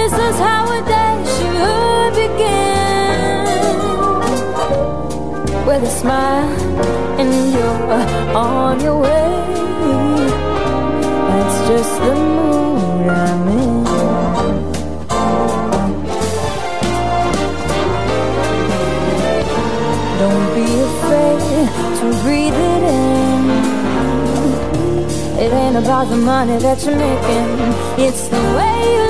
This is how a day should begin. With a smile and you're on your way. That's just the mood I'm in. Don't be afraid to breathe it in. It ain't about the money that you're making, it's the way you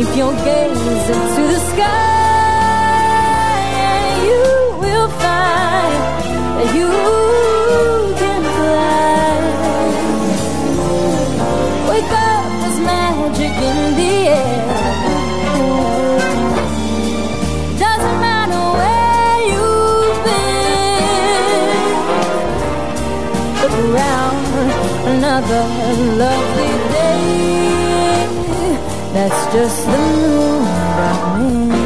Keep your gaze up to the sky, and you will find that you can fly. Wake up, there's magic in the air. Doesn't matter where you've been. Look around, another lovely. That's just the moon I'm in.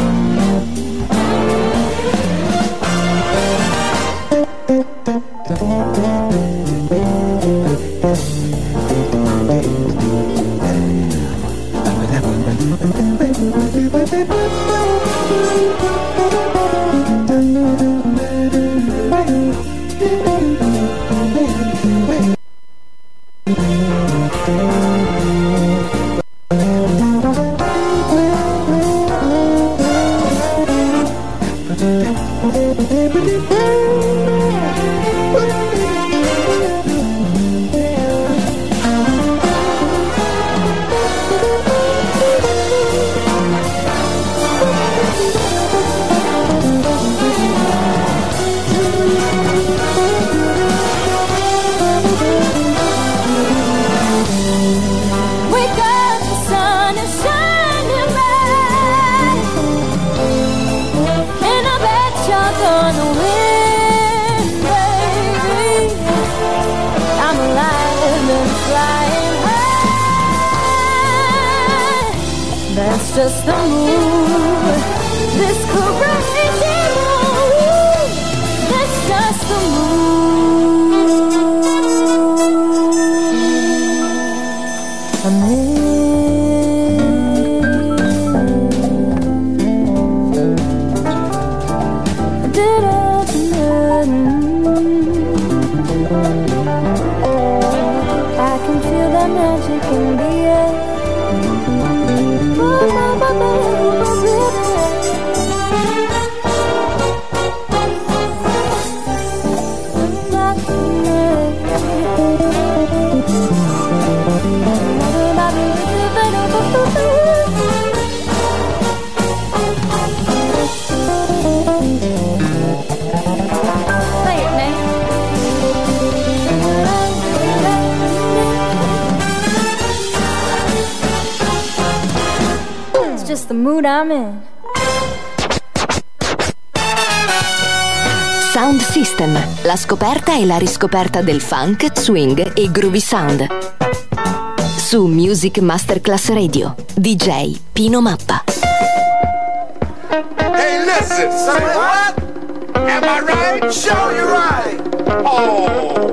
In. Sound System, la scoperta e la riscoperta del funk, swing e groovy sound. Su Music Masterclass Radio, DJ Pino Mappa. Hey, listen. Say what? Am I right? Show you right. Oh,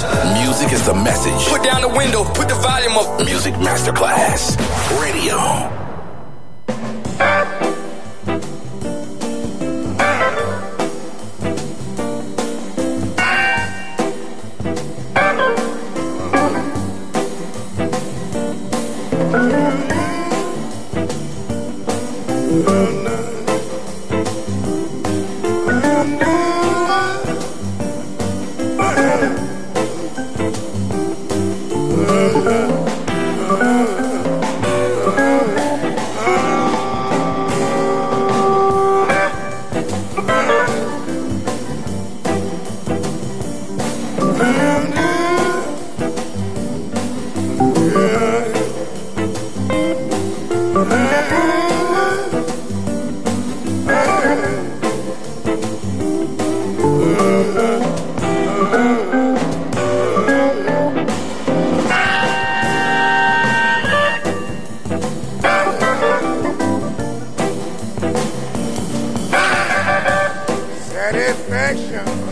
message. Music is the message. Put down the window, put the volume up. Music Masterclass Radio. special.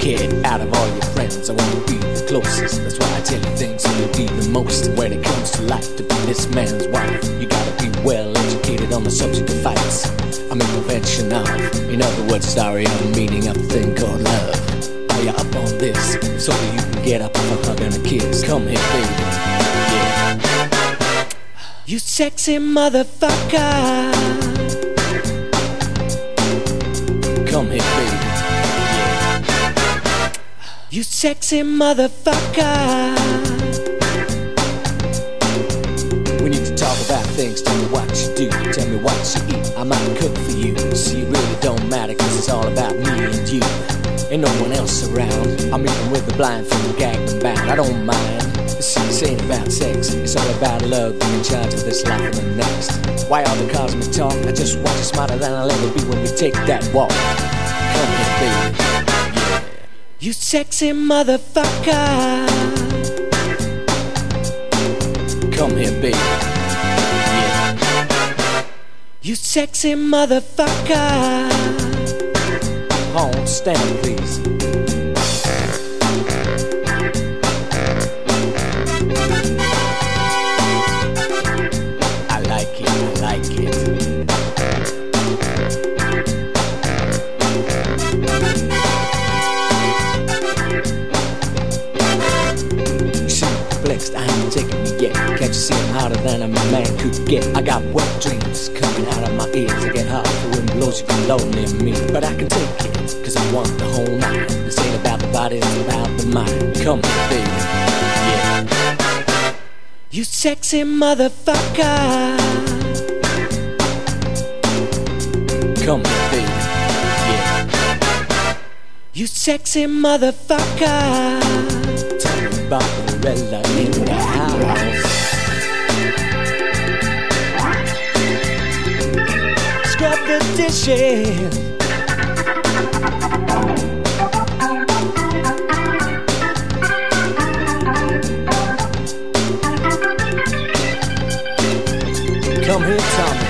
kid out of all your friends. I want to be the closest. That's why I tell you things you'll be the most. When it comes to life, to be this man's wife, you gotta be well educated on the subject of fights. I'm in prevention of, in other words, sorry, I'm meaning of the thing called love. Are you up on this? So that you can get up with a hug and a kiss. Come here, baby. Yeah. You sexy motherfucker. You sexy motherfucker. We need to talk about things. Tell me what you do. Tell me what you eat. I might cook for you. See, it really don't matter, cause it's all about me and you. Ain't no one else around. I'm even with the blindfold, gagged and bound. I don't mind. See, this ain't about sex. It's all about love, being in charge of this life and the next. Why all the cosmic talk? I just want you smarter than I'll ever be when we take that walk. You sexy motherfucker. Come here, baby. Yeah. You sexy motherfucker. Hold, stand, please. I'm hotter than man could get? I got wet dreams coming out of my ears. I get hot, the wind blows you can low near me. But I can take it, cause I want the whole night. This ain't about the body, it's about the mind. Come here, baby. Yeah. You sexy motherfucker. Come here, baby. Yeah. You sexy motherfucker. Tell me about the house. The dishes. Come here, Tommy.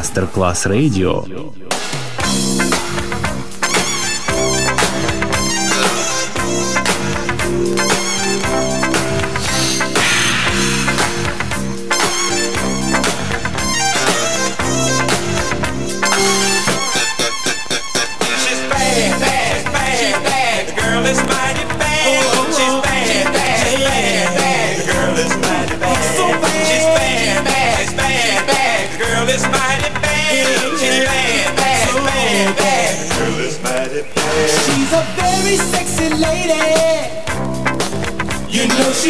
Music Masterclass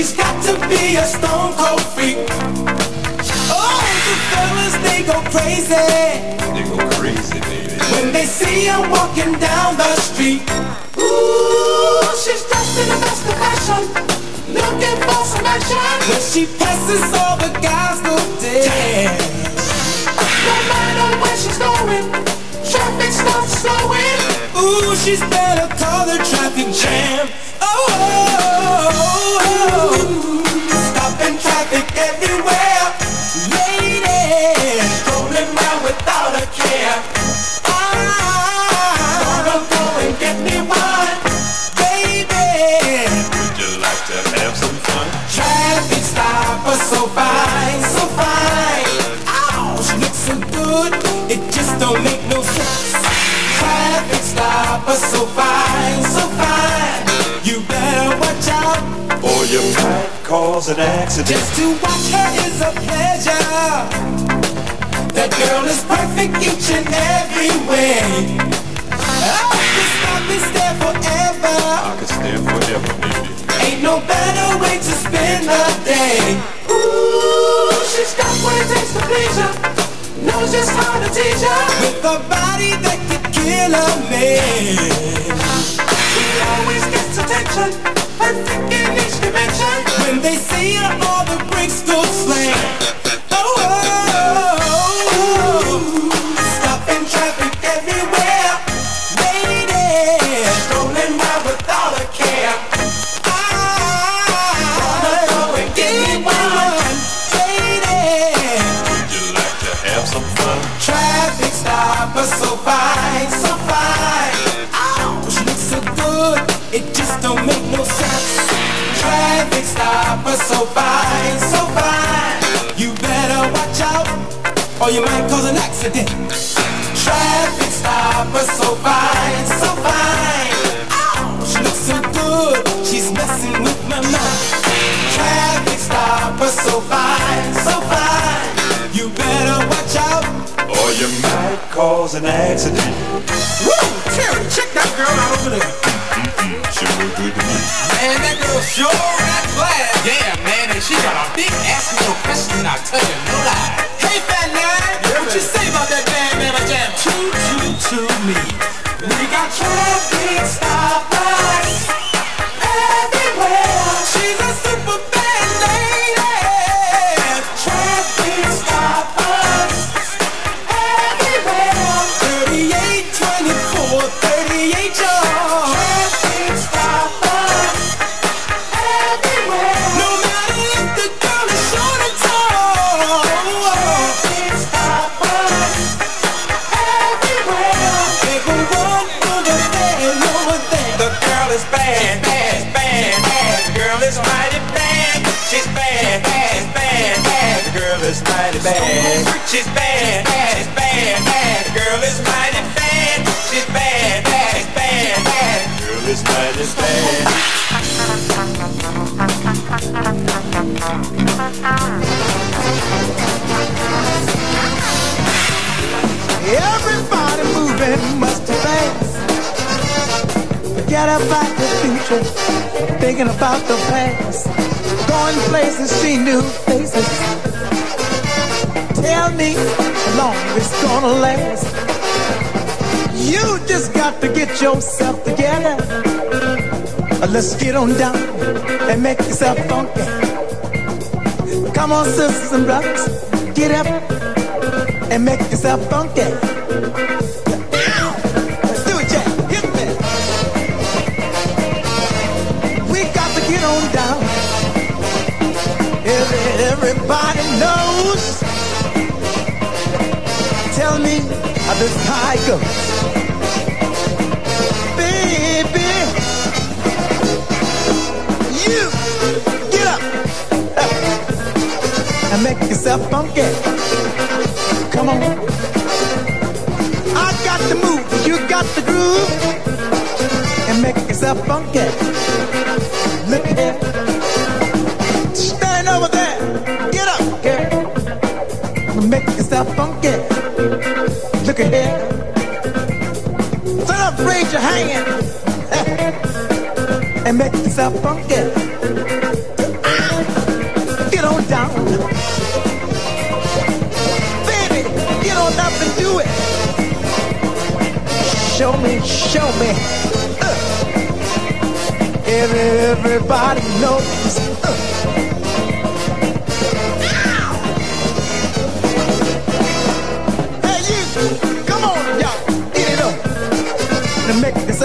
she's got to be a stone cold freak. Oh, the fellas, they go crazy. They go crazy, baby. When they see her walking down the street. Ooh, she's dressed in the best of fashion. Looking for some action. When she passes, all the guys go dead. No matter where she's going, traffic starts slowing. Ooh, she's better call the traffic jam. An accident. Just to watch her is a pleasure. That girl is perfect each and every way. Oh, this stop is there forever. I could stand forever, baby. Ain't no better way to spend the day. Ooh, she's got what it takes to please ya. Knows just how to tease ya. With a body that could kill a man. When they see her, all the brakes go slam. Or you might cause an accident. Traffic stopper, so fine, so fine. Ow, she looks so good, she's messing with my mind. Traffic stopper, so fine, so fine. You better watch out. Or you might cause an accident. Woo! Terry, check that girl out over there. She look good to me. Man, that girl sure got class. Yeah, man, and she got a big ass no question, I tell you, no lie. Me. We got traffic girl is bad, bad, bad, bad. The girl is mighty bad. She's bad, bad, bad, bad. The girl is mighty bad. She's bad, future, thinking about the past. Going places, see new faces. Tell me how long it's gonna last. You just got to get yourself together. Let's get on down and make yourself funky. Come on, sisters and brothers, get up and make yourself funky. This goes. Baby, you get up and make yourself funky. Come on. I got the move, you got the groove, and make yourself funky. Look here, stand over there, get up, girl, make yourself funky. At here, stand up, raise your hand, and make yourself funky. Get on down. Baby, get on up and do it. Show me, show me. Uh. Everybody knows. Uh.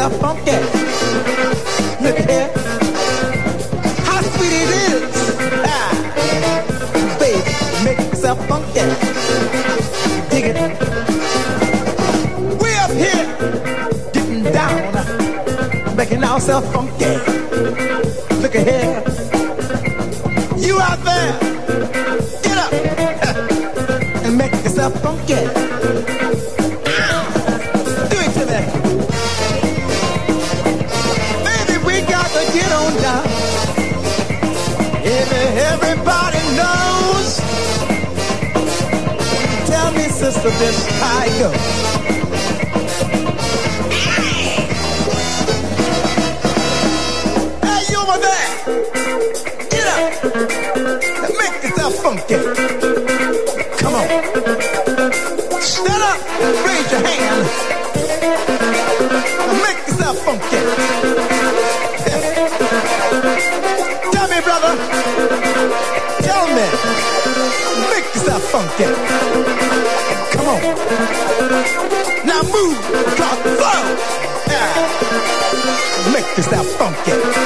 Yourself funky. Look here. How sweet it is. Ah baby, make yourself funky. Dig it. Way up here, getting down, making ourselves funky. Look at sister, this how it funky. Come on. Now move floor. Yeah. Make yourself funky.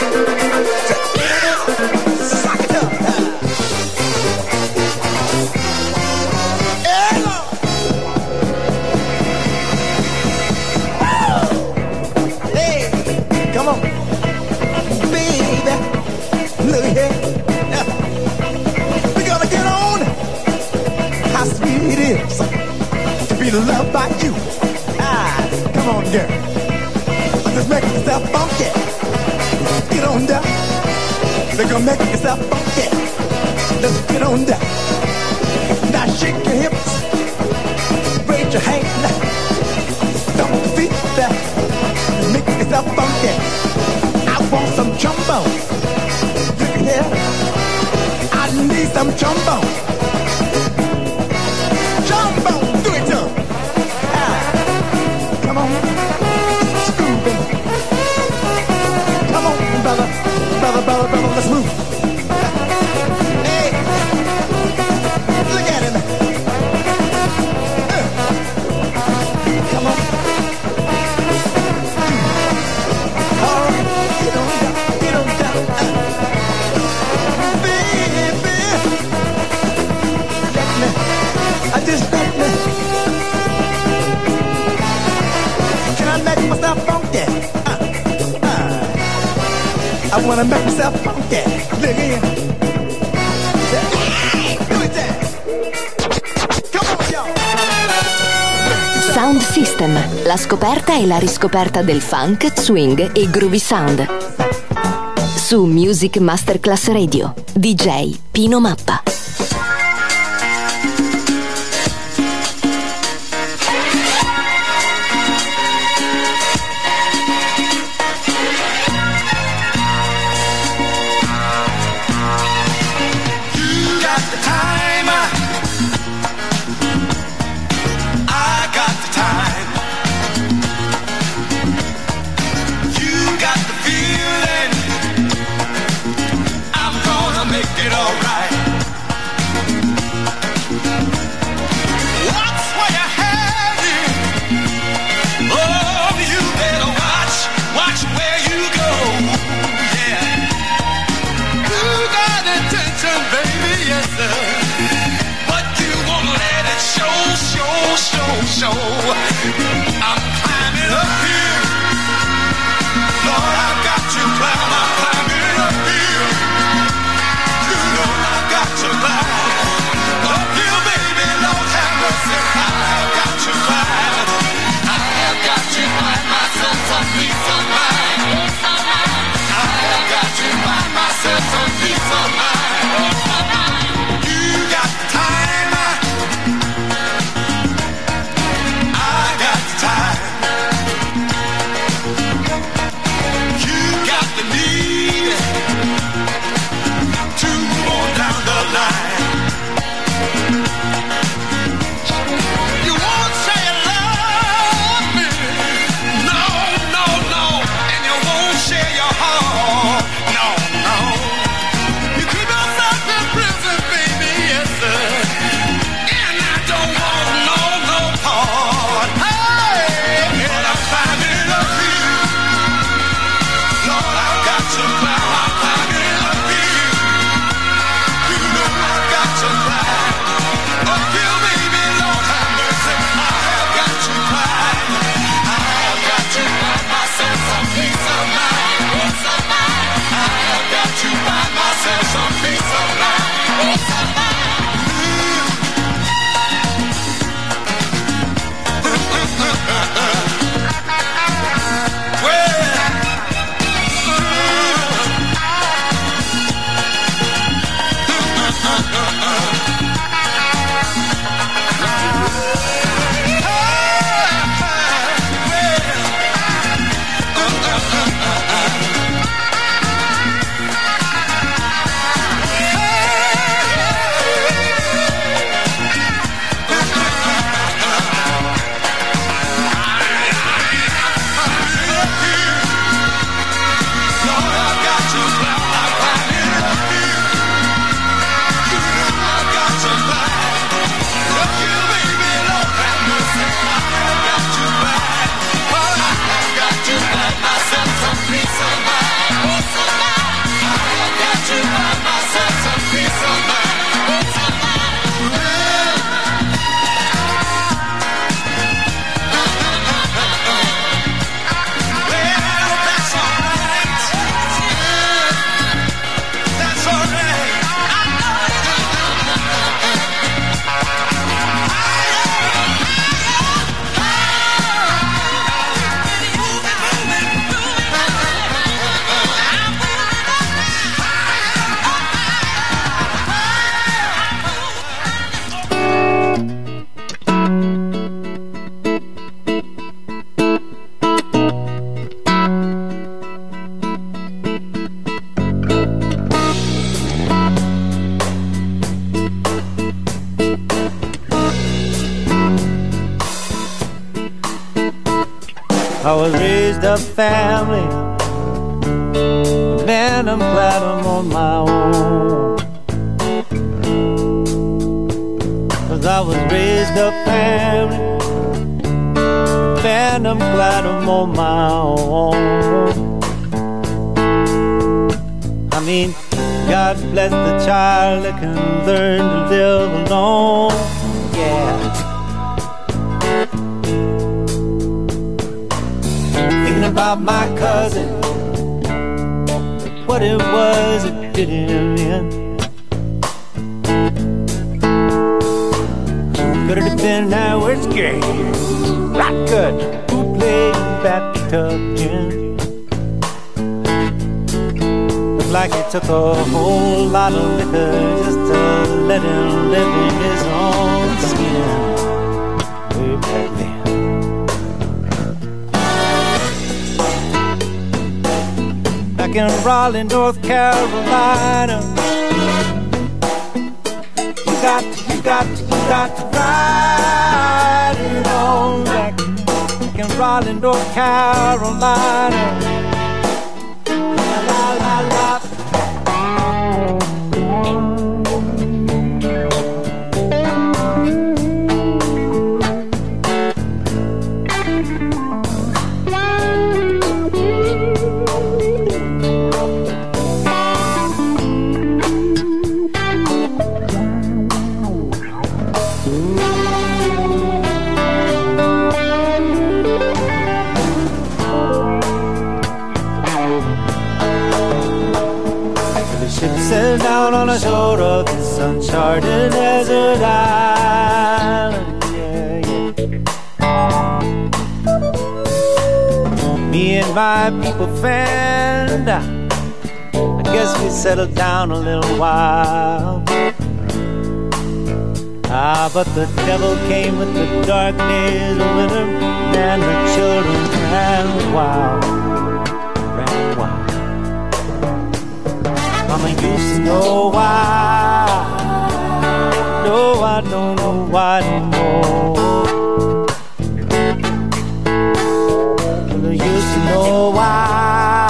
Make yourself funky. Let's get on down. Now shake your hips. Raise your hand. Stomp your feet. Make yourself funky. I want some trombone. Look here. I need some trombone. Wanna make myself funky. On, y'all. Sound System, la scoperta e la riscoperta del funk, swing e groovy sound. Su Music Masterclass Radio, DJ Pino Mappa. Raised a family, man, I'm glad I'm on my own. Cause I was raised a family, man, I'm glad I'm on my own. I mean, God bless the child that can learn to live alone. About my cousin, what it was that did him in. Could it have been that whiskey, rock good, who played bathtub gin? Looked like it took a whole lot of liquor just to let him live in his own in Raleigh, North Carolina. You got, you got, you got to ride it on back in Raleigh, North Carolina. Shore of this uncharted desert island. Yeah, yeah. Me and my people fanned. I guess we settled down a little while. Ah, but the devil came with the darkness winter, and the children ran wild, Mama used to know why. No, I don't know why no more. Mother used to know why.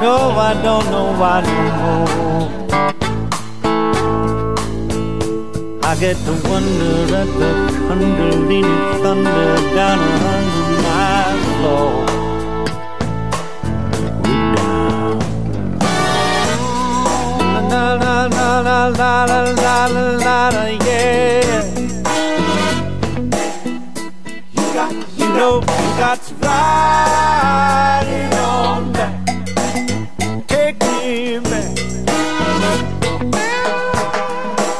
No, I don't know why no more. I get to wonder at the kundalini thunder down a hundred miles la la la la la la yeah. You got, you know, you got to ride it on back. Take me back.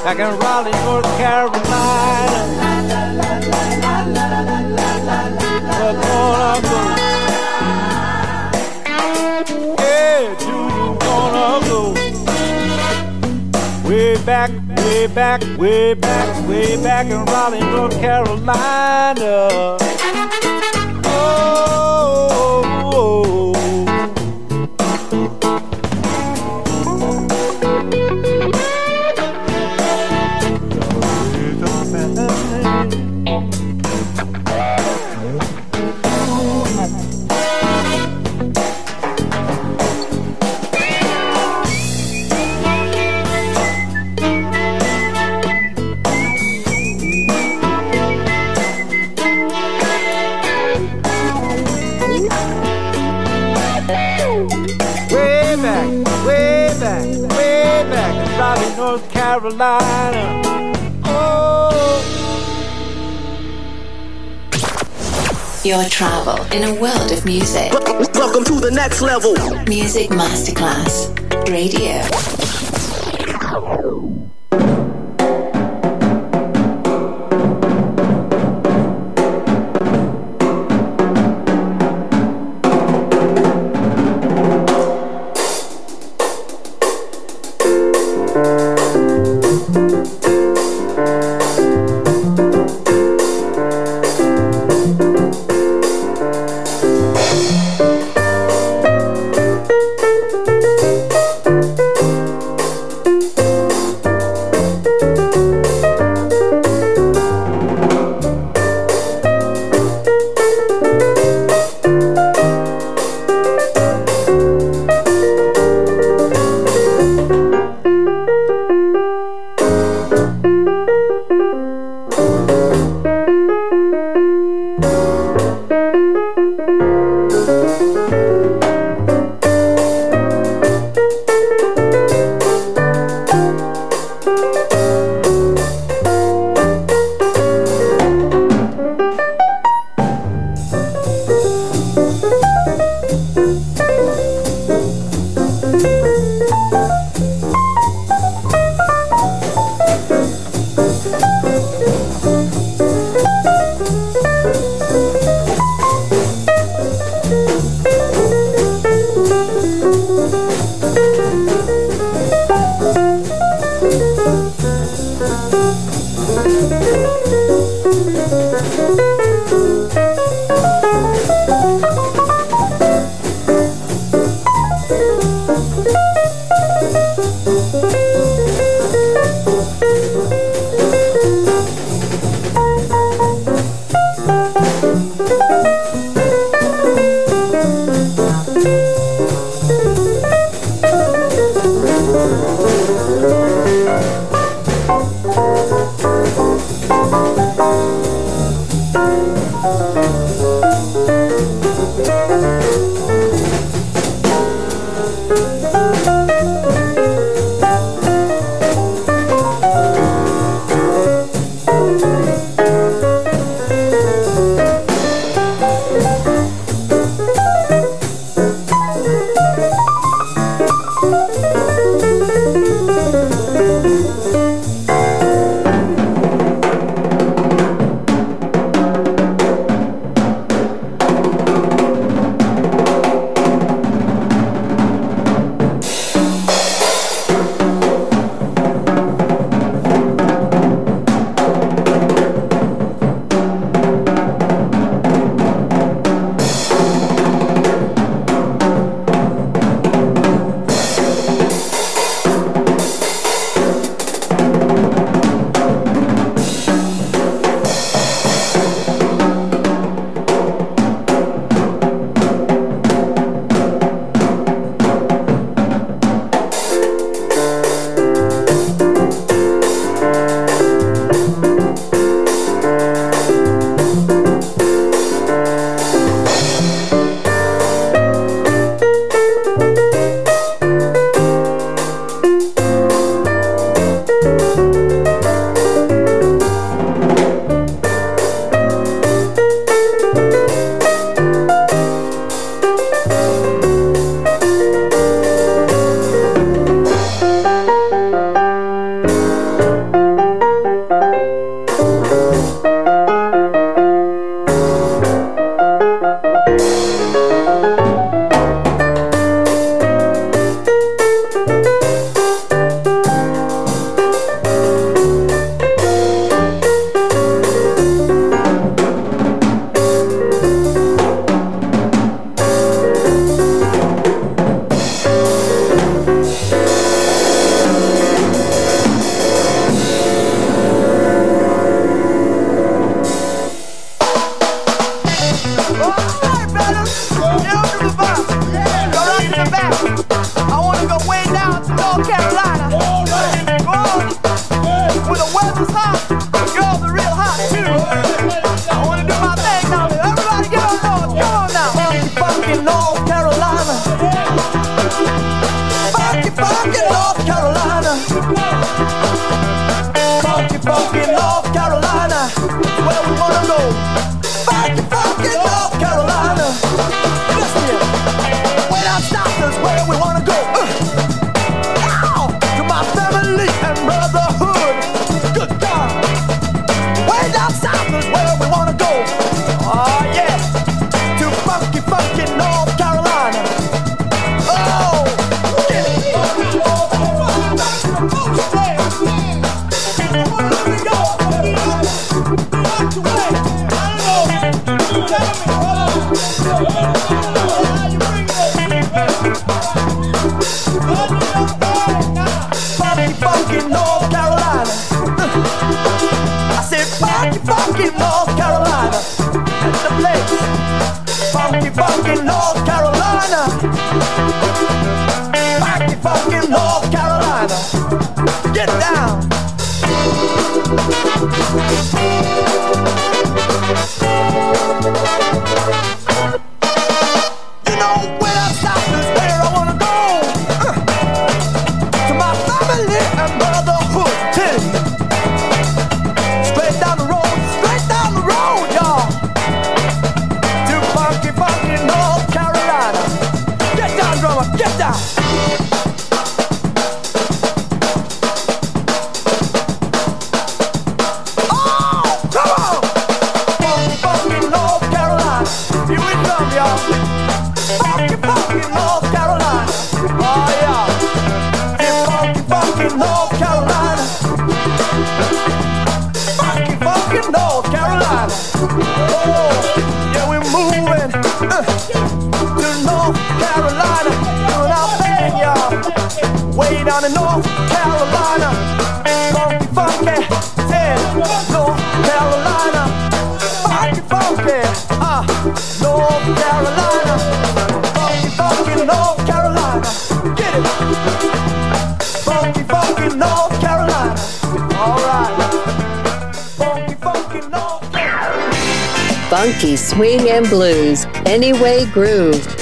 Back in Raleigh, North Carolina. We're gonna go. Yeah, do you wanna go? Way back, way back, way back, way back in Raleigh, North Carolina. Oh, Oh. Your travel in a world of music. Welcome to the next level. Music Masterclass Radio. down in North Carolina. Funky, funky, yeah, North Carolina. Funky, funky, ah, uh, North Carolina. Funky, funky, North Carolina. Get it. Funky, funky, North Carolina. All right. Funky, funky, North Carolina. Funky swing and blues. Anyway groove.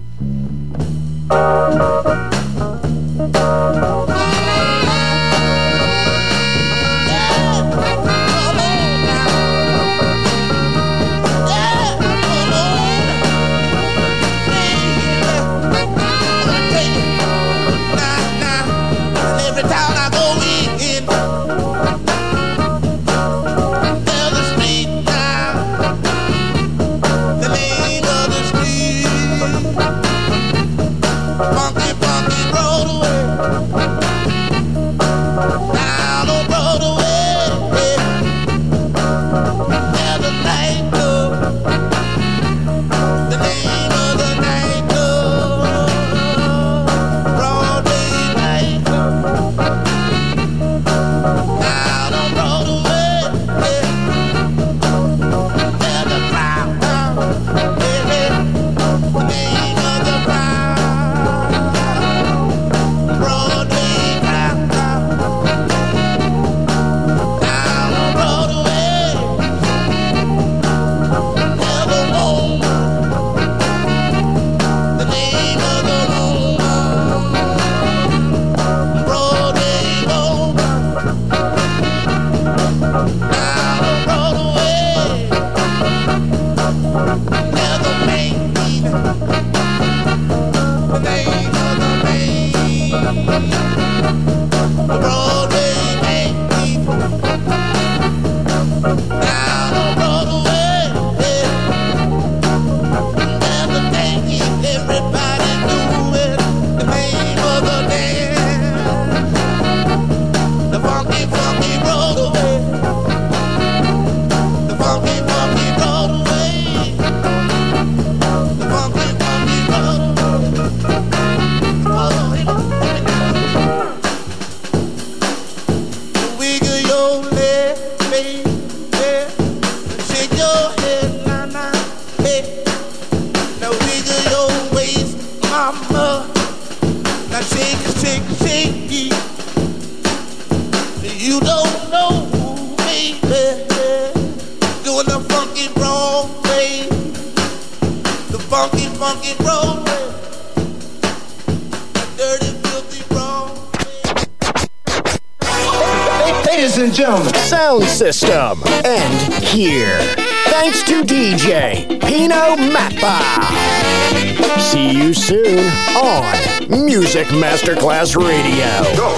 Music Masterclass Radio. Go,